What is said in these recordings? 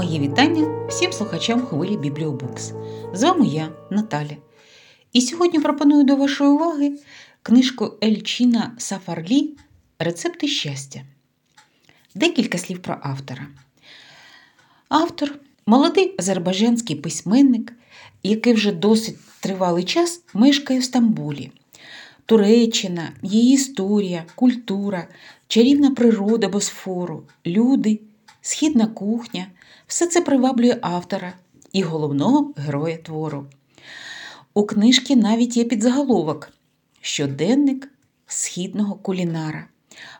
Мої вітання всім слухачам хвилі Бібліобукс. З вами я, Наталя. І сьогодні пропоную до вашої уваги книжку Ельчина Сафарлі Рецепти щастя. Декілька слів про автора. Автор молодий азербайджанський письменник, який вже досить тривалий час мешкає в Стамбулі. Туреччина, її історія, культура, чарівна природа Босфору, люди, східна кухня все це приваблює автора і головного героя твору. У книжці навіть є підзаголовок Щоденник східного кулінара.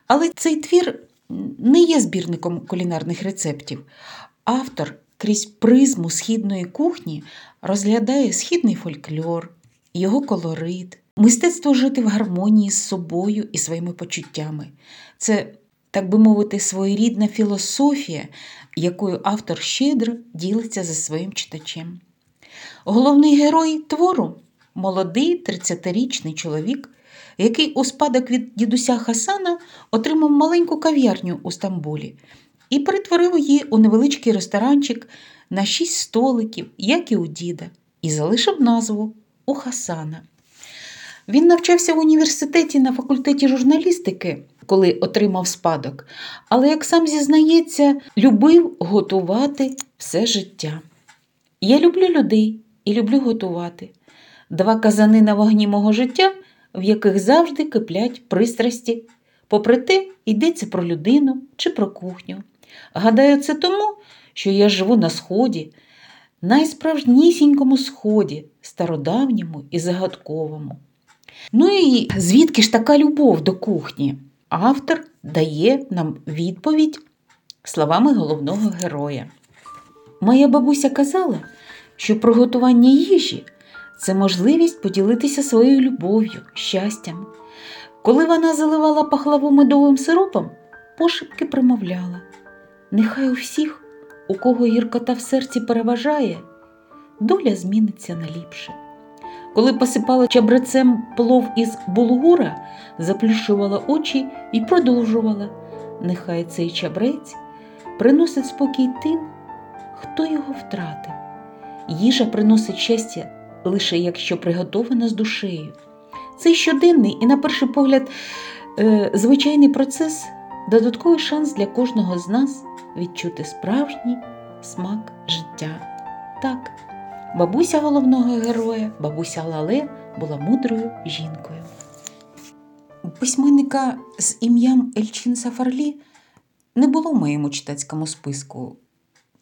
Але цей твір не є збірником кулінарних рецептів. Автор крізь призму східної кухні розглядає східний фольклор, його колорит, мистецтво жити в гармонії з собою і своїми почуттями. Це, так би мовити, своєрідна філософія, якою автор щедро ділиться зі своїм читачем. Головний герой твору молодий 30-річний чоловік, який у спадок від дідуся Хасана отримав маленьку кав'ярню у Стамбулі і перетворив її у невеличкий ресторанчик на шість столиків, як і у діда, і залишив назву у Хасана. Він навчався в університеті на факультеті журналістики, коли отримав спадок, але, як сам зізнається, любив готувати все життя. Я люблю людей і люблю готувати. Два казани на вогні мого життя, в яких завжди киплять пристрасті. Попри те, йдеться про людину чи про кухню. Гадаю, це тому, що я живу на сході, найсправжнісінькому сході, стародавньому і загадковому. Ну і звідки ж така любов до кухні? Автор дає нам відповідь словами головного героя. Моя бабуся казала, що приготування їжі це можливість поділитися своєю любов'ю, щастям. Коли вона заливала пахлаву медовим сиропом, пошепки промовляла: Нехай у всіх, у кого гіркота в серці переважає, доля зміниться на ліпше. Коли посипала чабрецем плов із булгура, заплющувала очі і продовжувала. Нехай цей чабрець приносить спокій тим, хто його втратив. Їжа приносить щастя лише якщо приготована з душею. Цей щоденний і, на перший погляд, е, звичайний процес додатковий шанс для кожного з нас відчути справжній смак життя. Так, бабуся головного героя, бабуся Лале, була мудрою жінкою. Письменника з ім'ям Ельчин Сафарлі не було в моєму читацькому списку.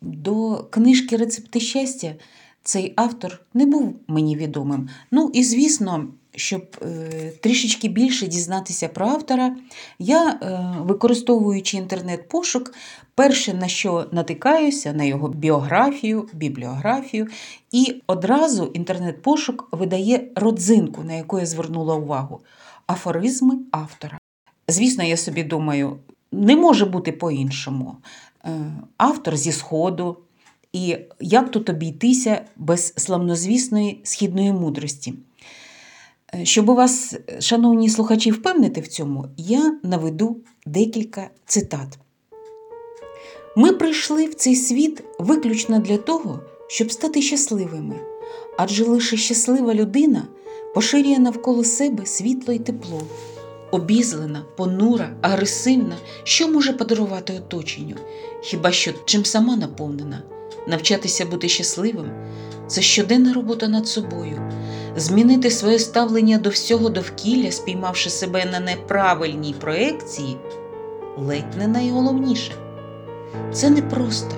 До книжки Рецепти щастя цей автор не був мені відомим. Ну і звісно, щоб е, трішечки більше дізнатися про автора, я, е, використовуючи інтернет-пошук, перше на що натикаюся, на його біографію, бібліографію, і одразу інтернет-пошук видає родзинку, на яку я звернула увагу афоризми автора. Звісно, я собі думаю, не може бути по-іншому. Е, автор зі Сходу. І як тут обійтися без славнозвісної східної мудрості? Е, щоб вас, шановні слухачі, впевнити в цьому, я наведу декілька цитат. Ми прийшли в цей світ виключно для того, щоб стати щасливими, адже лише щаслива людина поширює навколо себе світло і тепло, обізлена, понура, агресивна, що може подарувати оточенню, хіба що чим сама наповнена. Навчатися бути щасливим це щоденна робота над собою, змінити своє ставлення до всього довкілля, спіймавши себе на неправильній проекції, ледь не найголовніше. Це не просто,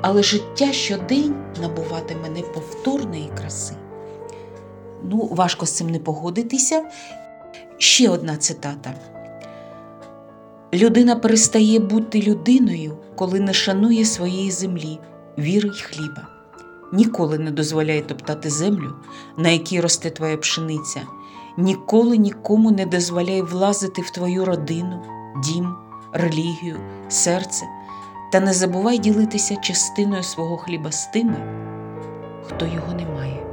але життя щодень набуватиме неповторної краси. Ну, важко з цим не погодитися. Ще одна цитата. Людина перестає бути людиною, коли не шанує своєї землі віри й хліба. Ніколи не дозволяй топтати землю, на якій росте твоя пшениця, ніколи нікому не дозволяй влазити в твою родину, дім, релігію, серце, та не забувай ділитися частиною свого хліба з тими, хто його не має.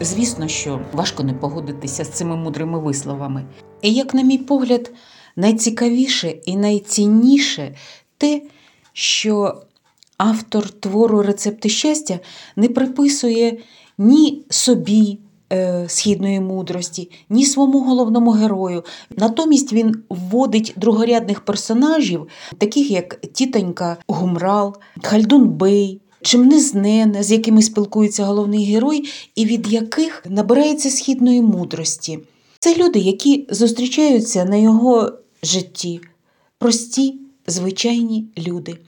Звісно, що важко не погодитися з цими мудрими висловами. І, як, на мій погляд, найцікавіше і найцінніше те, що автор твору Рецепти щастя не приписує ні собі е, східної мудрості, ні своєму головному герою. Натомість він вводить другорядних персонажів, таких як Тітонька Гумрал, Хальдун Бей. Чимнизнене, з якими спілкується головний герой, і від яких набирається східної мудрості. Це люди, які зустрічаються на його житті, прості, звичайні люди.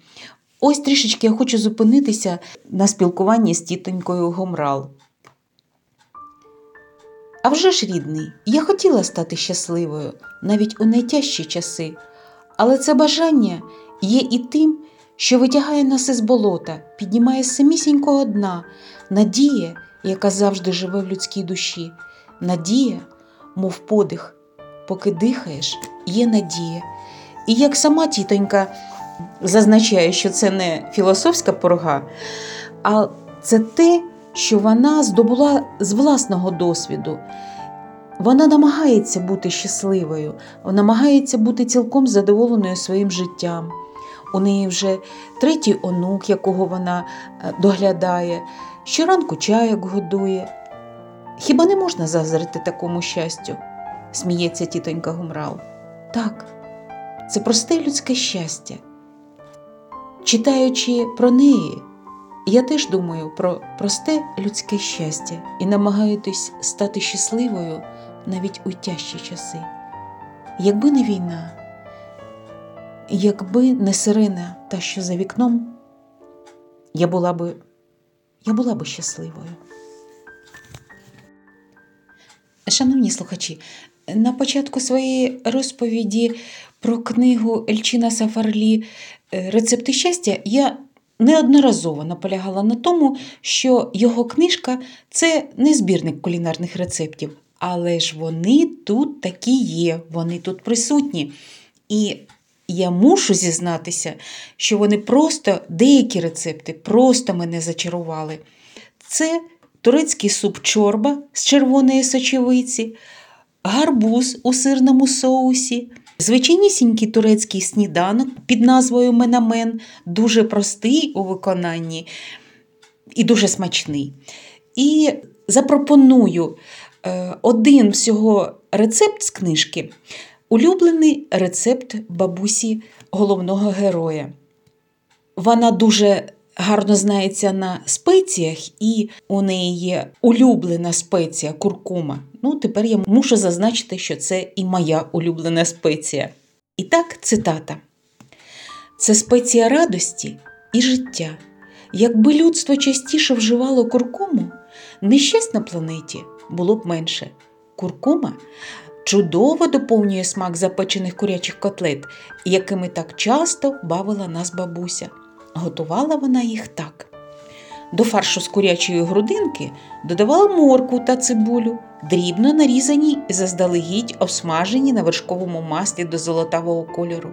Ось трішечки я хочу зупинитися на спілкуванні з тітонькою Гомрал. А вже ж, рідний, я хотіла стати щасливою навіть у найтяжчі часи, але це бажання є і тим, що витягає нас із болота, піднімає самісінького дна, надія, яка завжди живе в людській душі, надія, мов подих, поки дихаєш, є надія. І як сама тітонька зазначає, що це не філософська порога, а це те, що вона здобула з власного досвіду. Вона намагається бути щасливою, вона намагається бути цілком задоволеною своїм життям. У неї вже третій онук, якого вона е, доглядає, щоранку чайок годує. Хіба не можна зазрити такому щастю? сміється тітонька Гумрал. Так, це просте людське щастя. Читаючи про неї, я теж думаю про просте людське щастя і намагаюсь стати щасливою навіть у тяжчі часи. Якби не війна, якби не сирена та що за вікном, я була би, я була би щасливою. Шановні слухачі, на початку своєї розповіді про книгу Ельчина Сафарлі Рецепти щастя я неодноразово наполягала на тому, що його книжка це не збірник кулінарних рецептів, але ж вони тут такі є, вони тут присутні. І я мушу зізнатися, що вони просто деякі рецепти просто мене зачарували. Це турецький суп чорба з червоної сочевиці, гарбуз у сирному соусі. Звичайнісінький турецький сніданок під назвою Менамен, дуже простий у виконанні і дуже смачний. І запропоную е, один всього рецепт з книжки, улюблений рецепт бабусі головного героя. Вона дуже гарно знається на спеціях, і у неї є улюблена спеція куркума. Ну, тепер я мушу зазначити, що це і моя улюблена спеція. І так, цитата: це спеція радості і життя. Якби людство частіше вживало куркуму, нещасть на планеті було б менше. Куркума чудово доповнює смак запечених курячих котлет, якими так часто бавила нас бабуся. Готувала вона їх так. До фаршу з курячої грудинки додавала моркву та цибулю, дрібно нарізані і заздалегідь обсмажені на вершковому маслі до золотавого кольору.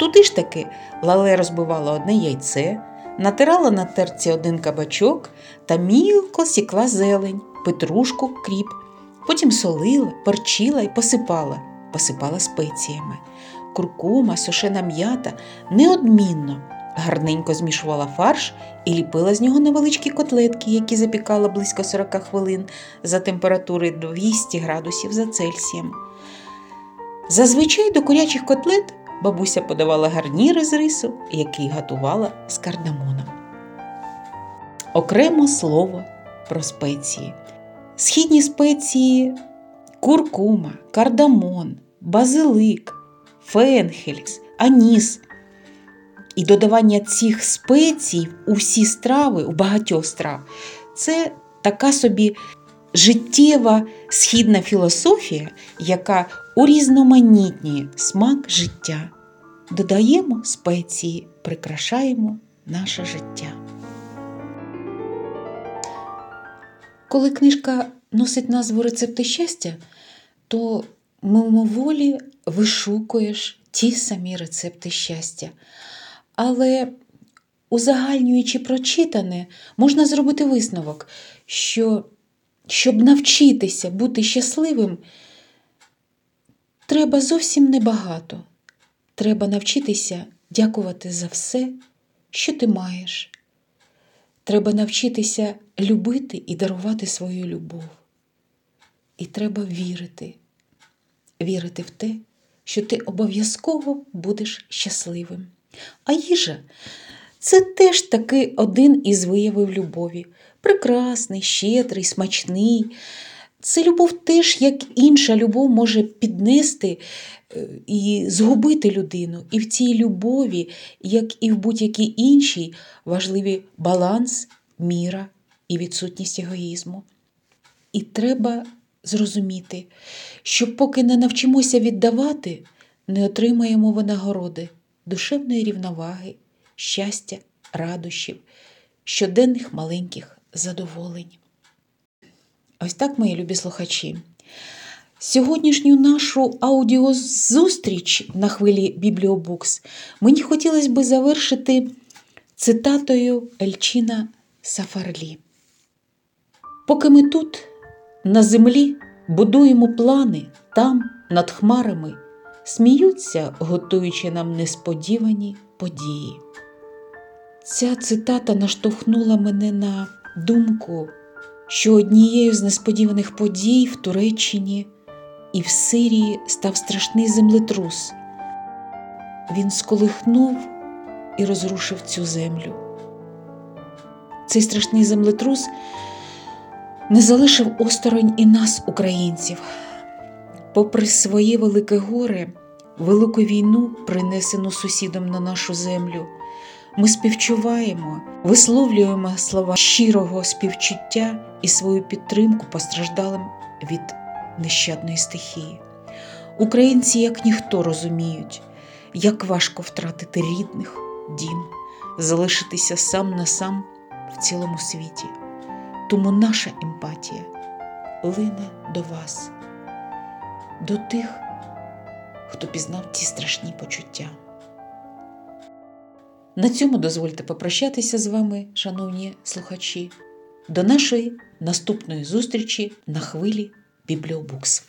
Туди ж таки лале розбивала одне яйце, натирала на терці один кабачок та мілко сікла зелень, петрушку, кріп, потім солила, перчила і посипала, посипала спеціями. Куркума, сушена м'ята неодмінно гарненько змішувала фарш і ліпила з нього невеличкі котлетки, які запікала близько 40 хвилин за температури 200 градусів за Цельсієм. Зазвичай до курячих котлет бабуся подавала гарніри з рису, який готувала з кардамоном. Окремо слово про спеції. Східні спеції куркума, кардамон, базилик, фенхельс, аніс і додавання цих спецій у всі страви, у багатьох страв, це така собі життєва східна філософія, яка урізноманітнює смак життя. Додаємо спеції, прикрашаємо наше життя. Коли книжка носить назву Рецепти щастя, то мимоволі вишукуєш ті самі рецепти щастя. Але, узагальнюючи прочитане, можна зробити висновок, що щоб навчитися бути щасливим, треба зовсім небагато. Треба навчитися дякувати за все, що ти маєш. Треба навчитися любити і дарувати свою любов. І треба вірити, вірити в те, що ти обов'язково будеш щасливим. А їжа це теж таки один із виявів любові. Прекрасний, щедрий, смачний. Це любов теж, як інша любов, може піднести е, і згубити людину. І в цій любові, як і в будь-якій іншій, важливі баланс, міра і відсутність егоїзму. І треба зрозуміти, що поки не навчимося віддавати, не отримаємо винагороди, душевної рівноваги, щастя, радощів, щоденних маленьких задоволень. Ось так, мої любі слухачі. Сьогоднішню нашу аудіозустріч на хвилі Бібліобукс мені хотілося би завершити цитатою Ельчина Сафарлі. Поки ми тут, на землі, будуємо плани там, над хмарами, сміються, готуючи нам несподівані події. Ця цитата наштовхнула мене на думку що однією з несподіваних подій в Туреччині і в Сирії став страшний землетрус. Він сколихнув і розрушив цю землю. Цей страшний землетрус не залишив осторонь і нас, українців. Попри своє велике горе, велику війну, принесену сусідом на нашу землю. Ми співчуваємо, висловлюємо слова щирого співчуття і свою підтримку постраждалим від нещадної стихії. Українці, як ніхто, розуміють, як важко втратити рідних, дім, залишитися сам на сам в цілому світі. Тому наша емпатія лине до вас, до тих, хто пізнав ті страшні почуття. На цьому дозвольте попрощатися з вами, шановні слухачі, до нашої наступної зустрічі на хвилі Бібліобукс.